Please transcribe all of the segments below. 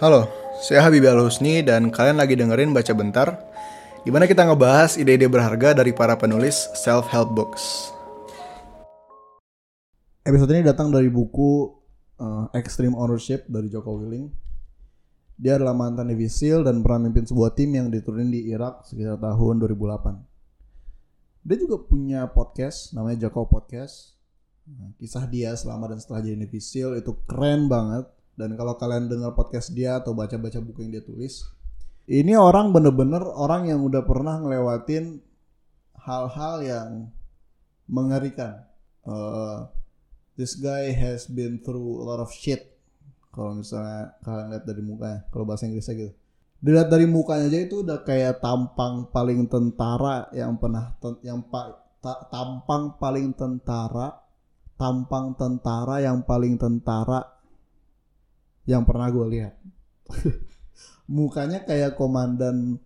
Halo, saya Habibie Al Husni dan kalian lagi dengerin Baca Bentar, di mana kita ngebahas ide-ide berharga dari para penulis self-help books. Episode ini datang dari buku uh, Extreme Ownership dari Joko Willing. Dia adalah mantan Navy SEAL dan pernah memimpin sebuah tim yang diturunin di Irak sekitar tahun 2008. Dia juga punya podcast namanya Joko Podcast. Nah, kisah dia selama dan setelah jadi Navy SEAL itu keren banget. Dan kalau kalian dengar podcast dia atau baca-baca buku yang dia tulis, ini orang bener-bener orang yang udah pernah ngelewatin hal-hal yang mengerikan. Uh, this guy has been through a lot of shit. Kalau misalnya kalian lihat dari mukanya, kalau bahasa Inggrisnya gitu. Dilihat dari mukanya aja itu udah kayak tampang paling tentara yang pernah yang pak ta, tampang paling tentara, tampang tentara yang paling tentara yang pernah gue lihat. Mukanya kayak komandan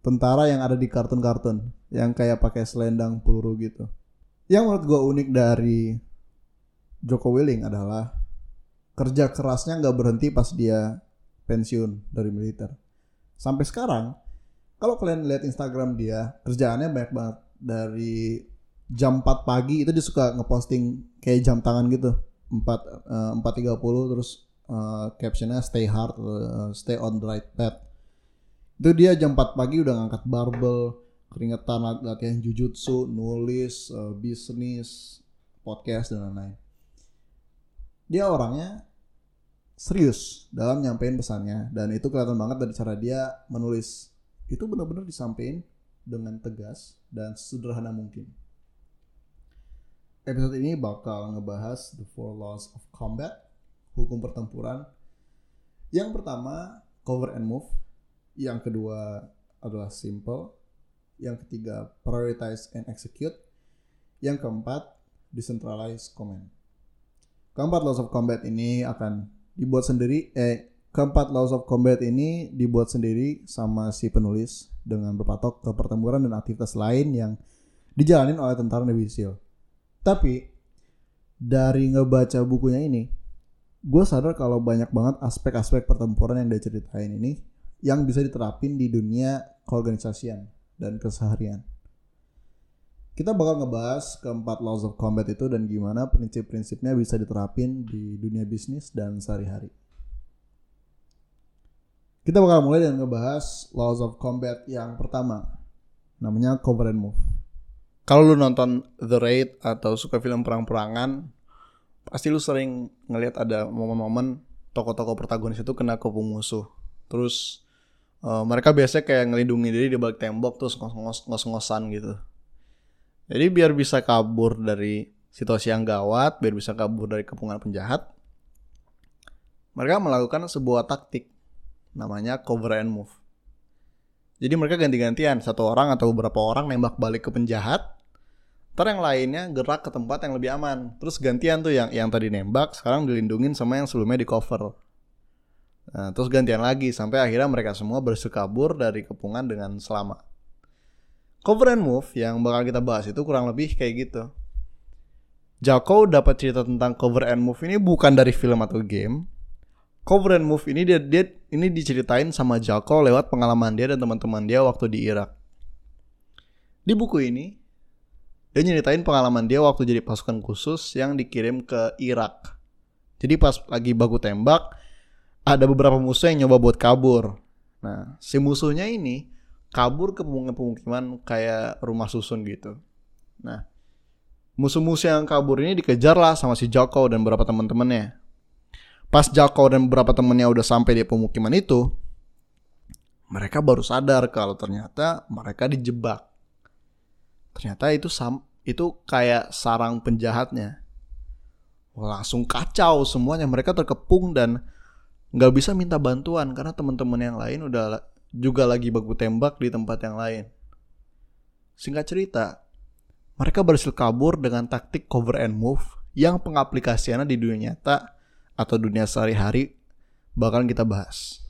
tentara yang ada di kartun-kartun, yang kayak pakai selendang peluru gitu. Yang menurut gue unik dari Joko Willing adalah kerja kerasnya nggak berhenti pas dia pensiun dari militer. Sampai sekarang, kalau kalian lihat Instagram dia, kerjaannya banyak banget dari jam 4 pagi itu dia suka ngeposting kayak jam tangan gitu. 4 uh, 4.30 terus uh, captionnya stay hard uh, stay on the right path. Itu dia jam 4 pagi udah ngangkat barbel, keringetan latihan jujutsu, nulis, uh, bisnis, podcast dan lain-lain. Dia orangnya serius dalam nyampein pesannya dan itu kelihatan banget dari cara dia menulis. Itu benar-benar disampaikan dengan tegas dan sederhana mungkin. Episode ini bakal ngebahas the four laws of combat hukum pertempuran. Yang pertama cover and move. Yang kedua adalah simple. Yang ketiga prioritize and execute. Yang keempat decentralize command. Keempat laws of combat ini akan dibuat sendiri eh keempat laws of combat ini dibuat sendiri sama si penulis dengan berpatok ke pertempuran dan aktivitas lain yang dijalanin oleh tentara Navy SEAL. Tapi dari ngebaca bukunya ini, gue sadar kalau banyak banget aspek-aspek pertempuran yang dia ceritain ini yang bisa diterapin di dunia keorganisasian dan keseharian. Kita bakal ngebahas keempat laws of combat itu dan gimana prinsip-prinsipnya bisa diterapin di dunia bisnis dan sehari-hari. Kita bakal mulai dengan ngebahas laws of combat yang pertama. Namanya cover and move. Kalau lu nonton The Raid atau suka film perang-perangan, pasti lu sering ngelihat ada momen-momen tokoh-tokoh protagonis itu kena kepung musuh. Terus uh, mereka biasanya kayak ngelindungi diri di balik tembok terus ngos-ngosan gitu. Jadi biar bisa kabur dari situasi yang gawat, biar bisa kabur dari kepungan penjahat, mereka melakukan sebuah taktik namanya cover and move. Jadi mereka ganti-gantian, satu orang atau beberapa orang nembak balik ke penjahat, ntar yang lainnya gerak ke tempat yang lebih aman. Terus gantian tuh yang yang tadi nembak, sekarang dilindungin sama yang sebelumnya di cover. Nah, terus gantian lagi sampai akhirnya mereka semua berhasil kabur dari kepungan dengan selamat cover and move yang bakal kita bahas itu kurang lebih kayak gitu. Joko dapat cerita tentang cover and move ini bukan dari film atau game. Cover and move ini dia, dia ini diceritain sama Joko lewat pengalaman dia dan teman-teman dia waktu di Irak. Di buku ini dia nyeritain pengalaman dia waktu jadi pasukan khusus yang dikirim ke Irak. Jadi pas lagi baku tembak ada beberapa musuh yang nyoba buat kabur. Nah, si musuhnya ini kabur ke pemukiman kayak rumah susun gitu. Nah, musuh-musuh yang kabur ini dikejar lah sama si Joko dan beberapa teman-temannya. Pas Joko dan beberapa temannya udah sampai di pemukiman itu, mereka baru sadar kalau ternyata mereka dijebak. Ternyata itu sam itu kayak sarang penjahatnya. langsung kacau semuanya. Mereka terkepung dan nggak bisa minta bantuan karena teman-teman yang lain udah juga lagi baku tembak di tempat yang lain. Singkat cerita, mereka berhasil kabur dengan taktik cover and move yang pengaplikasiannya di dunia nyata atau dunia sehari-hari bakal kita bahas.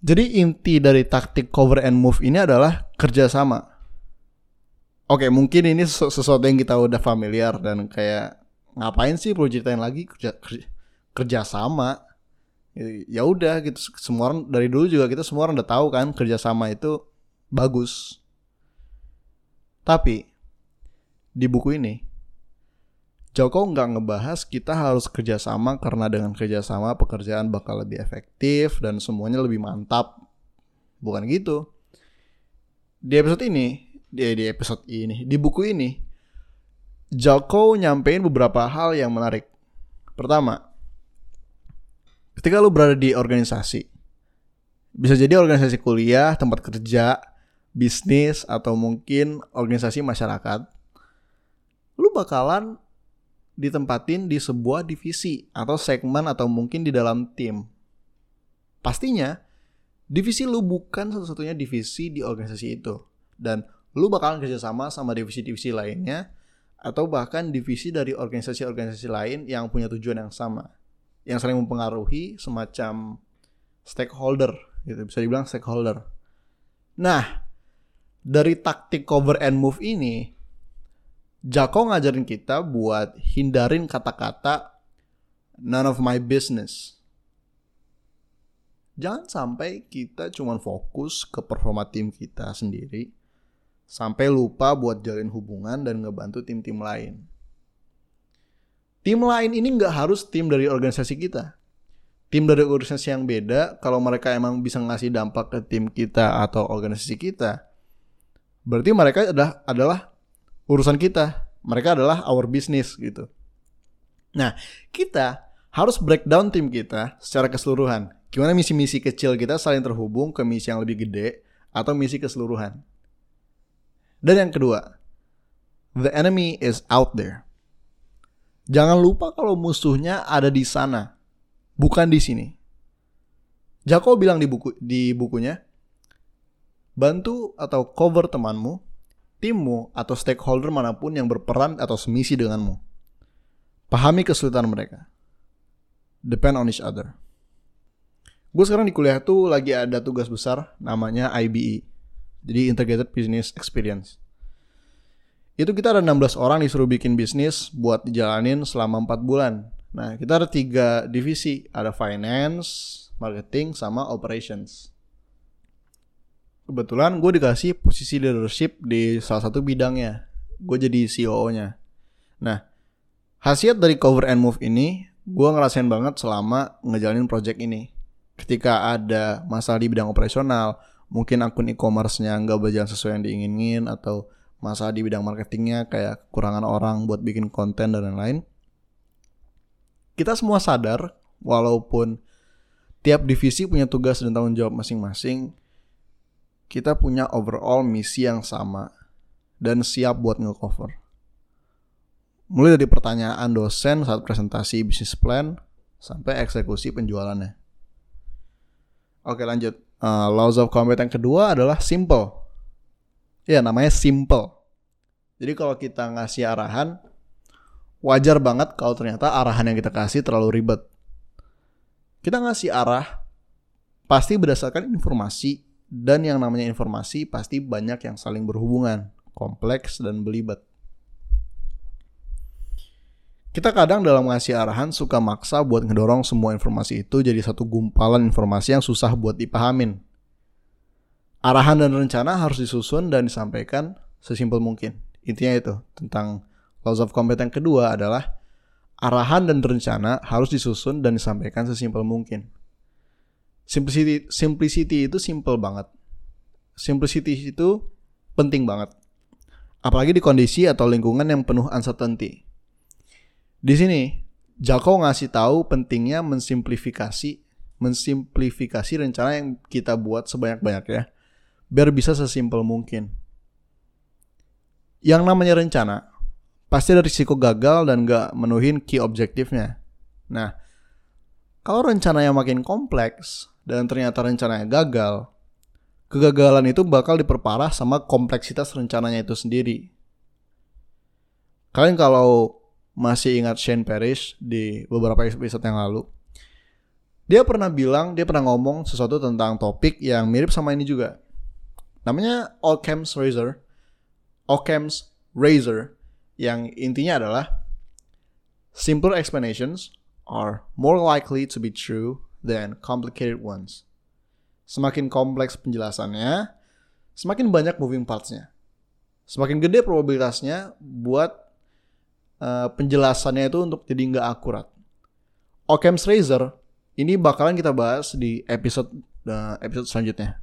Jadi inti dari taktik cover and move ini adalah kerjasama. Oke, mungkin ini sesuatu yang kita udah familiar dan kayak ngapain sih perlu ceritain lagi kerja kerja, kerja sama Ya udah gitu semua orang dari dulu juga kita semua orang udah tahu kan kerjasama itu bagus. Tapi di buku ini Joko nggak ngebahas kita harus kerjasama karena dengan kerjasama pekerjaan bakal lebih efektif dan semuanya lebih mantap. Bukan gitu. Di episode ini, di, di episode ini, di buku ini, Joko nyampein beberapa hal yang menarik. Pertama, ketika lu berada di organisasi, bisa jadi organisasi kuliah, tempat kerja, bisnis, atau mungkin organisasi masyarakat, lu bakalan ditempatin di sebuah divisi atau segmen atau mungkin di dalam tim. Pastinya divisi lu bukan satu-satunya divisi di organisasi itu dan lu bakalan kerjasama sama divisi-divisi lainnya atau bahkan divisi dari organisasi-organisasi lain yang punya tujuan yang sama yang saling mempengaruhi semacam stakeholder gitu bisa dibilang stakeholder. Nah, dari taktik cover and move ini Jako ngajarin kita buat hindarin kata-kata none of my business. Jangan sampai kita cuma fokus ke performa tim kita sendiri, sampai lupa buat jalin hubungan dan ngebantu tim-tim lain. Tim lain ini nggak harus tim dari organisasi kita. Tim dari organisasi yang beda, kalau mereka emang bisa ngasih dampak ke tim kita atau organisasi kita, berarti mereka adalah adalah urusan kita. Mereka adalah our business gitu. Nah, kita harus breakdown tim kita secara keseluruhan. Gimana misi-misi kecil kita saling terhubung ke misi yang lebih gede atau misi keseluruhan. Dan yang kedua, the enemy is out there. Jangan lupa kalau musuhnya ada di sana, bukan di sini. Jako bilang di buku di bukunya, bantu atau cover temanmu timmu, atau stakeholder mana pun yang berperan atau semisi denganmu. Pahami kesulitan mereka. Depend on each other. Gue sekarang di kuliah tuh lagi ada tugas besar namanya IBE. Jadi Integrated Business Experience. Itu kita ada 16 orang disuruh bikin bisnis buat dijalanin selama 4 bulan. Nah, kita ada tiga divisi. Ada finance, marketing, sama operations kebetulan gue dikasih posisi leadership di salah satu bidangnya. Gue jadi CEO-nya. Nah, khasiat dari cover and move ini, gue ngerasain banget selama ngejalanin project ini. Ketika ada masalah di bidang operasional, mungkin akun e-commerce-nya nggak berjalan sesuai yang diinginin, atau masalah di bidang marketingnya kayak kekurangan orang buat bikin konten dan lain-lain. Kita semua sadar, walaupun tiap divisi punya tugas dan tanggung jawab masing-masing, kita punya overall misi yang sama dan siap buat nge-cover. Mulai dari pertanyaan dosen saat presentasi bisnis plan sampai eksekusi penjualannya. Oke lanjut. Uh, laws of combat yang kedua adalah simple. Ya namanya simple. Jadi kalau kita ngasih arahan, wajar banget kalau ternyata arahan yang kita kasih terlalu ribet. Kita ngasih arah pasti berdasarkan informasi dan yang namanya informasi pasti banyak yang saling berhubungan, kompleks dan belibet. Kita kadang dalam ngasih arahan suka maksa buat ngedorong semua informasi itu jadi satu gumpalan informasi yang susah buat dipahamin. Arahan dan rencana harus disusun dan disampaikan sesimpel mungkin. Intinya itu tentang laws of combat yang kedua adalah arahan dan rencana harus disusun dan disampaikan sesimpel mungkin. Simplicity simplicity itu simple banget. Simplicity itu penting banget. Apalagi di kondisi atau lingkungan yang penuh uncertainty. Di sini, Jako ngasih tahu pentingnya mensimplifikasi mensimplifikasi rencana yang kita buat sebanyak-banyaknya biar bisa sesimpel mungkin. Yang namanya rencana pasti ada risiko gagal dan gak menuhin key objektifnya. Nah, kalau rencananya makin kompleks, dan ternyata rencananya gagal, kegagalan itu bakal diperparah sama kompleksitas rencananya itu sendiri. Kalian kalau masih ingat Shane Parrish di beberapa episode yang lalu, dia pernah bilang, dia pernah ngomong sesuatu tentang topik yang mirip sama ini juga. Namanya Occam's Razor. Occam's Razor yang intinya adalah simpler explanations are more likely to be true than complicated ones. Semakin kompleks penjelasannya, semakin banyak moving parts-nya. Semakin gede probabilitasnya buat uh, penjelasannya itu untuk jadi nggak akurat. Occam's Razor ini bakalan kita bahas di episode uh, episode selanjutnya.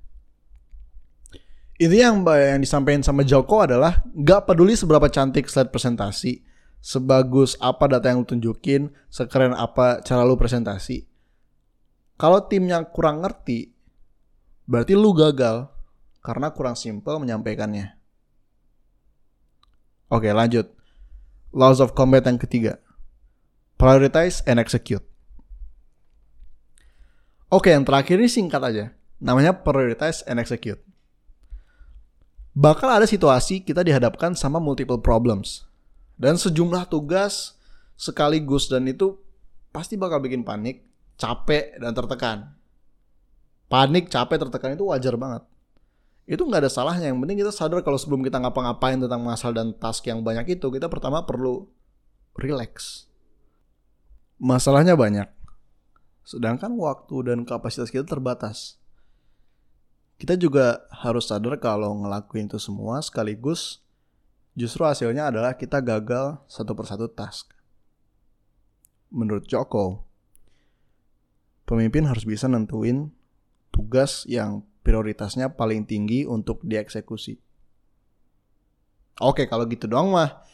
Itu yang yang disampaikan sama Joko adalah nggak peduli seberapa cantik slide presentasi, sebagus apa data yang lu tunjukin, sekeren apa cara lu presentasi. Kalau timnya kurang ngerti, berarti lu gagal karena kurang simple menyampaikannya. Oke, lanjut. Laws of combat yang ketiga. Prioritize and execute. Oke, yang terakhir ini singkat aja. Namanya prioritize and execute bakal ada situasi kita dihadapkan sama multiple problems dan sejumlah tugas sekaligus dan itu pasti bakal bikin panik, capek dan tertekan. Panik, capek, tertekan itu wajar banget. Itu nggak ada salahnya. Yang penting kita sadar kalau sebelum kita ngapa-ngapain tentang masalah dan task yang banyak itu, kita pertama perlu relax. Masalahnya banyak. Sedangkan waktu dan kapasitas kita terbatas kita juga harus sadar kalau ngelakuin itu semua sekaligus justru hasilnya adalah kita gagal satu persatu task. Menurut Joko, pemimpin harus bisa nentuin tugas yang prioritasnya paling tinggi untuk dieksekusi. Oke, kalau gitu doang mah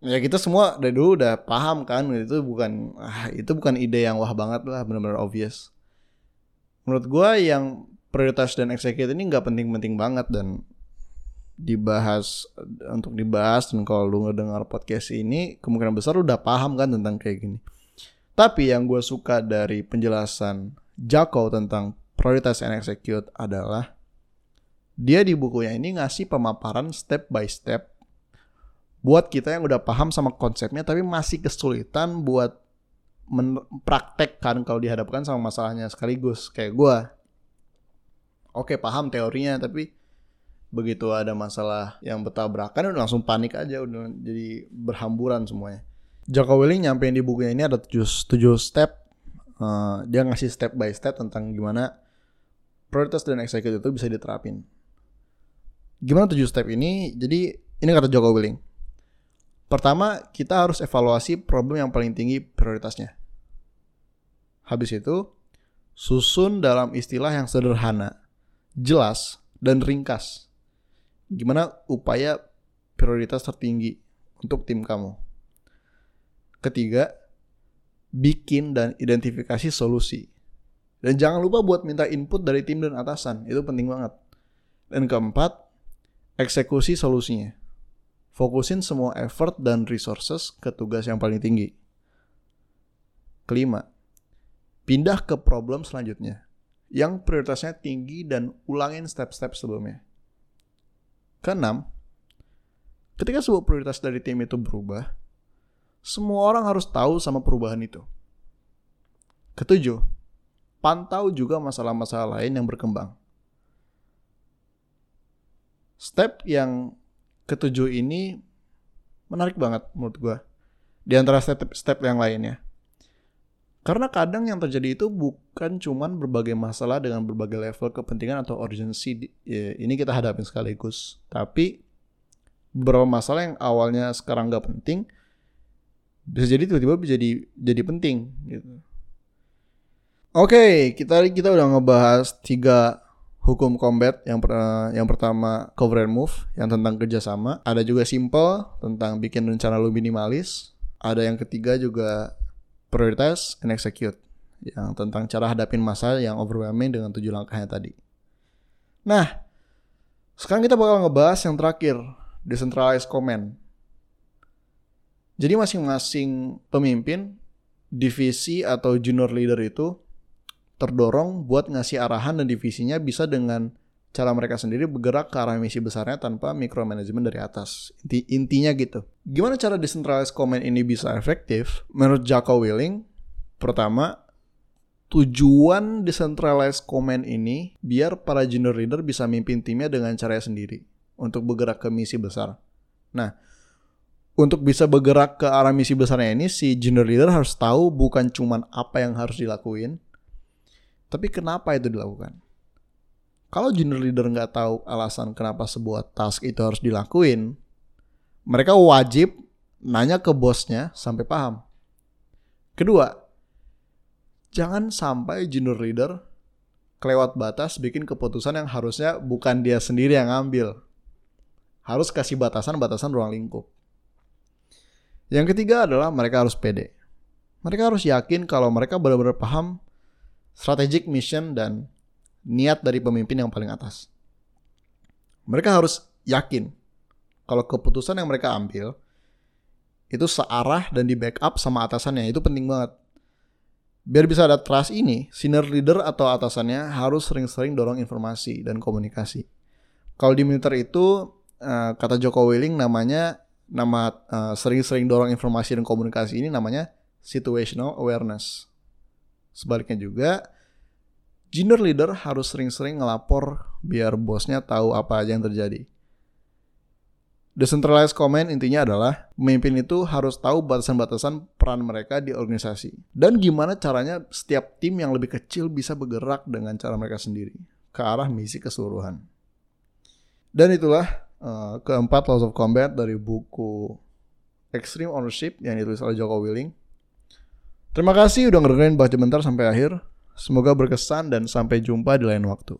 ya kita semua dari dulu udah paham kan itu bukan ah, itu bukan ide yang wah banget lah benar-benar obvious. Menurut gue yang prioritas dan execute ini nggak penting-penting banget dan dibahas untuk dibahas dan kalau lu ngedengar podcast ini kemungkinan besar lu udah paham kan tentang kayak gini. Tapi yang gue suka dari penjelasan Jako tentang prioritas and execute adalah dia di bukunya ini ngasih pemaparan step by step buat kita yang udah paham sama konsepnya tapi masih kesulitan buat mempraktekkan kalau dihadapkan sama masalahnya sekaligus kayak gue oke paham teorinya tapi begitu ada masalah yang bertabrakan udah langsung panik aja udah jadi berhamburan semuanya. Joko Willing nyampein di bukunya ini ada tujuh, tujuh step uh, dia ngasih step by step tentang gimana prioritas dan executive itu bisa diterapin. Gimana tujuh step ini? Jadi ini kata Joko Willing. Pertama, kita harus evaluasi problem yang paling tinggi prioritasnya. Habis itu, susun dalam istilah yang sederhana jelas, dan ringkas. Gimana upaya prioritas tertinggi untuk tim kamu. Ketiga, bikin dan identifikasi solusi. Dan jangan lupa buat minta input dari tim dan atasan, itu penting banget. Dan keempat, eksekusi solusinya. Fokusin semua effort dan resources ke tugas yang paling tinggi. Kelima, pindah ke problem selanjutnya yang prioritasnya tinggi dan ulangin step-step sebelumnya. Keenam, ketika sebuah prioritas dari tim itu berubah, semua orang harus tahu sama perubahan itu. Ketujuh, pantau juga masalah-masalah lain yang berkembang. Step yang ketujuh ini menarik banget menurut gue. Di antara step-step yang lainnya. Karena kadang yang terjadi itu bukan cuman berbagai masalah dengan berbagai level kepentingan atau urgensi ya, ini kita hadapin sekaligus. Tapi beberapa masalah yang awalnya sekarang nggak penting bisa jadi tiba-tiba bisa jadi jadi penting gitu. Oke, okay, kita kita udah ngebahas tiga hukum combat yang per, yang pertama cover and move yang tentang kerjasama. Ada juga simple tentang bikin rencana lu minimalis. Ada yang ketiga juga prioritas and execute yang tentang cara hadapin masalah yang overwhelming dengan tujuh langkahnya tadi. Nah, sekarang kita bakal ngebahas yang terakhir, decentralized command. Jadi masing-masing pemimpin, divisi atau junior leader itu terdorong buat ngasih arahan dan divisinya bisa dengan cara mereka sendiri bergerak ke arah misi besarnya tanpa micromanagement dari atas. Inti, intinya gitu. Gimana cara decentralized command ini bisa efektif? Menurut Joko Willing, pertama, tujuan decentralized command ini biar para junior leader bisa mimpin timnya dengan caranya sendiri untuk bergerak ke misi besar. Nah, untuk bisa bergerak ke arah misi besarnya ini si junior leader harus tahu bukan cuman apa yang harus dilakuin, Tapi kenapa itu dilakukan? Kalau junior leader nggak tahu alasan kenapa sebuah task itu harus dilakuin, mereka wajib nanya ke bosnya sampai paham. Kedua, jangan sampai junior leader kelewat batas bikin keputusan yang harusnya bukan dia sendiri yang ngambil. Harus kasih batasan-batasan ruang lingkup. Yang ketiga adalah mereka harus pede. Mereka harus yakin kalau mereka benar-benar paham strategic mission dan niat dari pemimpin yang paling atas. Mereka harus yakin kalau keputusan yang mereka ambil itu searah dan di backup sama atasannya. Itu penting banget. Biar bisa ada trust ini, senior leader atau atasannya harus sering-sering dorong informasi dan komunikasi. Kalau di militer itu eh, kata Joko Willing namanya nama eh, sering-sering dorong informasi dan komunikasi ini namanya situational awareness. Sebaliknya juga junior leader harus sering-sering ngelapor biar bosnya tahu apa aja yang terjadi. Decentralized command intinya adalah pemimpin itu harus tahu batasan-batasan peran mereka di organisasi dan gimana caranya setiap tim yang lebih kecil bisa bergerak dengan cara mereka sendiri ke arah misi keseluruhan. Dan itulah uh, keempat laws of combat dari buku Extreme Ownership yang ditulis oleh Joko Willing. Terima kasih udah ngedengerin baca bentar sampai akhir. Semoga berkesan dan sampai jumpa di lain waktu.